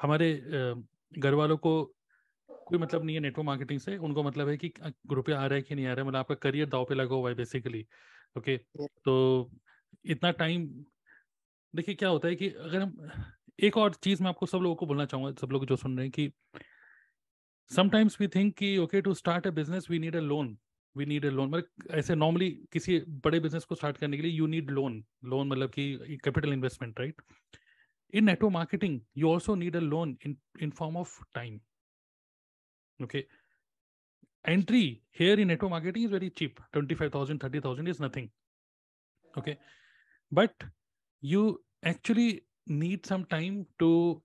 हमारे घर वालों को कोई मतलब नहीं है नेटवर्क मार्केटिंग से। उनको मतलब है कि रुपया आ रहा है कि नहीं आ रहा है? मतलब आपका करियर दाव पे लगा हुआ है बेसिकली ओके तो इतना टाइम देखिए क्या होता है कि अगर हम एक और चीज़ मैं आपको सब लोगों को बोलना चाहूँगा सब लोग जो सुन रहे हैं कि समटाइम्स वी थिंक कि okay to start a business we need a loan we need a loan मतलब ऐसे नॉर्मली किसी बड़े बिज़नेस को स्टार्ट करने के लिए यू नीड लोन लोन मतलब कि capital investment right in network marketing you also need a loan in in form of time. Okay. Entry here in network marketing is very cheap. 25000 30000 is nothing. Okay. But you actually need some time to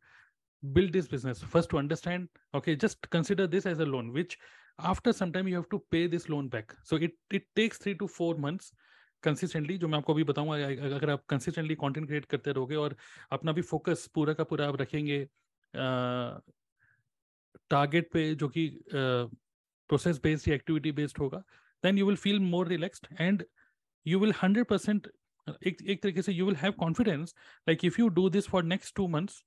build this business. First to understand okay just consider this as a loan which after some time you have to pay this loan back. So it it takes 3 to 4 months consistently जो मैं आपको अभी बताऊँगा अगर आप consistently content create करते रहोगे और अपना भी फोकस पूरा का पूरा आप रखेंगे टारगेट पे जो कि प्रोसेस बेस्ड या एक्टिविटी बेस्ड होगा then you will feel more relaxed and you will hundred percent एक एक तरीके से you will have confidence like if you do this for next two months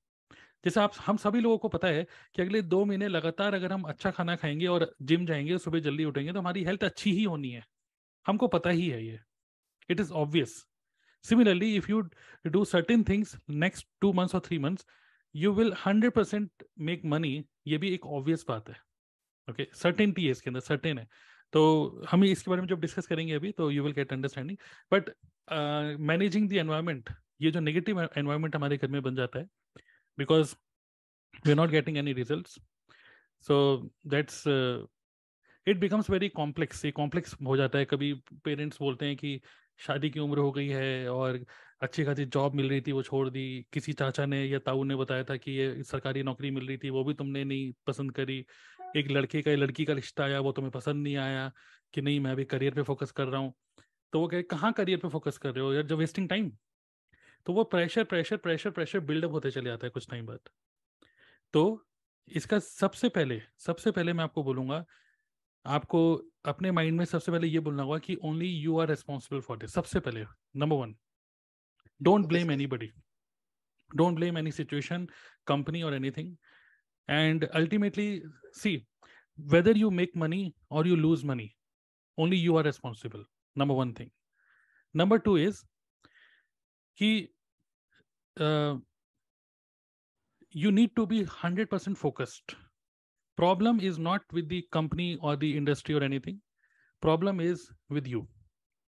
जैसे आप, हम सभी लोगों को पता है कि अगले दो महीने लगातार अगर हम अच्छा खाना खाएँगे और जिम जाएँगे सुबह जल्दी उठेंगे तो हमारी हेल्थ अच्छी ही होनी है। हमको पता ही है ये। Is obvious similarly if you do certain things next two months और three months you will hundred percent make money ये भी एक ऑब्वियस बात है। ओके सर्टेनिटी है इसके अंदर सर्टेन है। तो हम इसके बारे में जब डिस्कस करेंगे अभी तो you will get understanding but managing the environment ये जो नेगेटिव एनवायरमेंट हमारे घर में बन जाता है because we are not getting any result so that's it becomes very complex ये कॉम्प्लेक्स हो जाता है। कभी पेरेंट्स बोलते हैं कि शादी की उम्र हो गई है और अच्छी खासी जॉब मिल रही थी वो छोड़ दी। किसी चाचा ने या ताऊ ने बताया था कि ये सरकारी नौकरी मिल रही थी वो भी तुमने नहीं पसंद करी। एक लड़के का लड़की का रिश्ता आया वो तुम्हें पसंद नहीं आया कि नहीं मैं अभी करियर पे फोकस कर रहा हूँ। तो वो कहे कहाँ करियर पे फोकस कर रहे हो यार जो वेस्टिंग टाइम। तो वो pressure pressure pressure pressure build up होते चले जाता है कुछ टाइम बाद। तो इसका सबसे पहले सबसे पहले मैं आपको बोलूँगा आपको अपने माइंड में सबसे पहले ये बोलना होगा कि only you are responsible for this सबसे पहले number one don't blame anybody don't blame any situation company और anything and ultimately see whether you make money or you lose money only you are responsible number one thing number two is कि you need to be hundred percent focused problem is not with the company or the industry or anything. Problem is with you.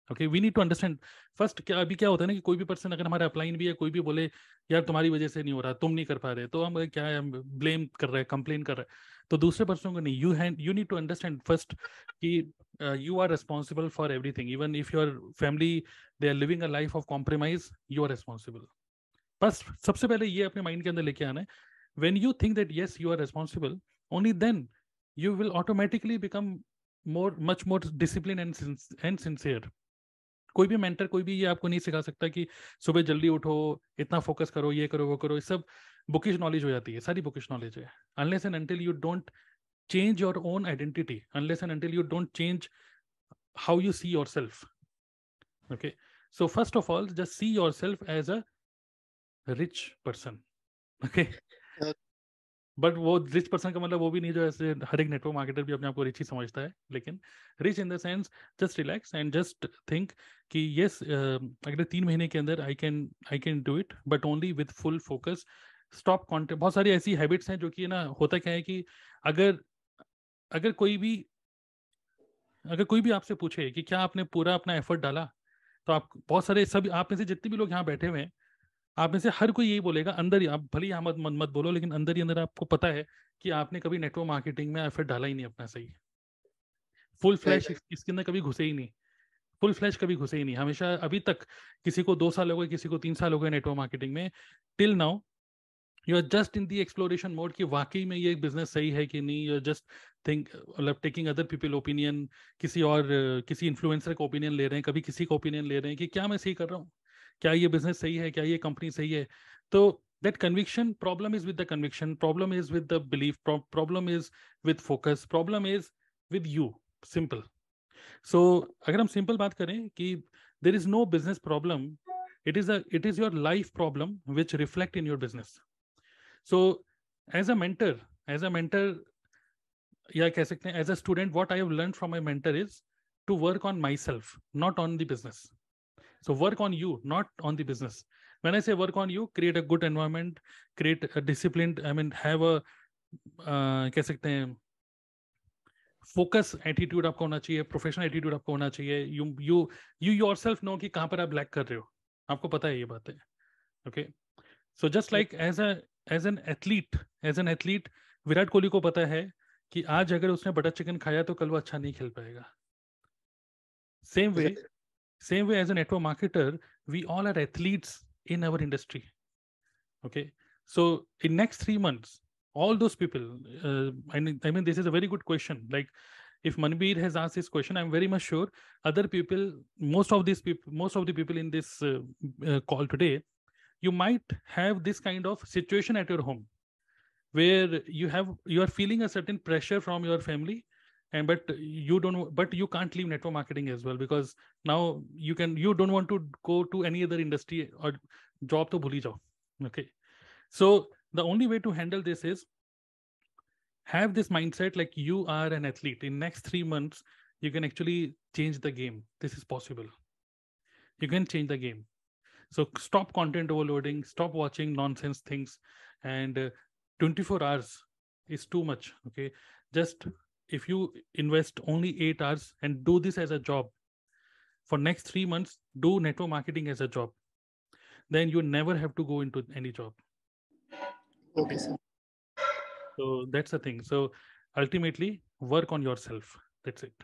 Okay we need to understand first क्या अभी क्या होता है ना कि कोई भी पर्सन अगर हमारा अपलाइन भी है, कोई भी बोले, यार, तुम्हारी वजह से नहीं हो रहा, तुम नहीं कर पा रहे तो हम क्या है ब्लेम कर रहे हैं कंप्लेन कर रहे हैं. तो दूसरे पर्सन को नहीं you and you need to understand first कि you are responsible for everything even if your family they are living a life of compromise you are responsible बस सबसे पहले ये अपने माइंड के अंदर लेके आना है। When you think that yes you are responsible only then you will automatically become more, much more disciplined and and sincere. कोई भी मेंटर कोई भी ये आपको नहीं सिखा सकता कि सुबह जल्दी उठो, इतना फोकस करो, ये करो, वो करो, ये सब बुकिश नॉलेज हो जाती है, सारी बुकिश नॉलेज है। Unless and until you don't change your own identity unless and until you don't change how you see yourself okay so first of all just see yourself as a rich person okay but वो rich person का मतलब वो भी नहीं, जो ऐसे हर एक network marketer भी अपने आप को रिच ही समझता है, लेकिन rich in the sense just relax and just think कि यस अगले तीन महीने के अंदर I can I can do it but only with full focus stop content बहुत सारी ऐसी हैबिट्स हैं जो कि ना होता क्या है कि अगर अगर कोई भी, अगर कोई भी आपसे पूछे कि क्या आपने पूरा अपना एफर्ट डाला तो आप, बहुत सारे सब आप में से जितने भी लोग यहाँ बैठे हुए हैं आप में से हर कोई यही बोलेगा अंदर ही आप भले ही मत, मत मत बोलो लेकिन अंदर ही अंदर आपको पता है कि आपने कभी नेटवर्क मार्केटिंग में एफर्ट डाला ही नहीं अपना सही। फुल फ्लैश इसके अंदर कभी घुसे ही नहीं। फुल फ्लैश कभी घुसे ही नहीं। हमेशा अभी तक किसी को दो साल हो गए किसी को तीन साल हो गए नेटवर्क मार्केटिंग में। Till now you are just in the exploration mode कि वाकई में ये बिज़नेस सही है कि नहीं। यू आर जस्ट थिंक मतलब टेकिंग अदर पीपल ओपिनियन किसी और किसी इन्फ्लुएंसर का ओपिनियन ले रहे हैं कभी किसी का ओपिनियन ले रहे हैं कि क्या मैं सही कर रहा हूँ? क्या ये बिज़नेस सही है, क्या ये कंपनी सही है? तो that conviction problem is with the conviction problem is with the belief problem is with focus problem is with you simple so अगर हम सिंपल बात करें कि there is no business problem it is it is your life problem which reflect in your business so as as a mentor, as a mentor yeah keh sakte as a student, what i have learned from my mentor is to work on myself, not on the business. So work on you not on the business. When i say work on you create a good environment create a disciplined i mean have a uh, कह सकते हैं focus attitude आपको होना चाहिए professional attitude आपको होना चाहिए। You you you yourself know कि कहाँ पर आप लैक कर रहे हो। आपको पता है ये बात। Okay so just like as as an athlete as an athlete Virat Kohli को पता है कि आज अगर उसने बटर चिकन खाया तो कल वो अच्छा नहीं खेल पाएगा। Same way Same way as a network marketer, we all are athletes in our industry. Okay. So in next three months, all those people, uh, I, mean, I mean, this is a very good question. Like if Manbir has asked this question, I'm very much sure other people, most of these people, most of the people in this uh, uh, call today, you might have this kind of situation at your home where you have you are feeling a certain pressure from your family and but you don't but you can't leave network marketing as well because now you can you don't want to go to any other industry or job to bully job okay? So the only way to handle this is have this mindset like you are an athlete. In next 3 months you can actually change the game. This is possible. You can change the game. So stop content overloading stop watching nonsense things and uh, 24 hours is too much okay? Just if you invest only eight hours and do this as a job for next three months, do network marketing as a job. Then you never have to go into any job. Okay, sir. So that's the thing. So ultimately, work on yourself. That's it.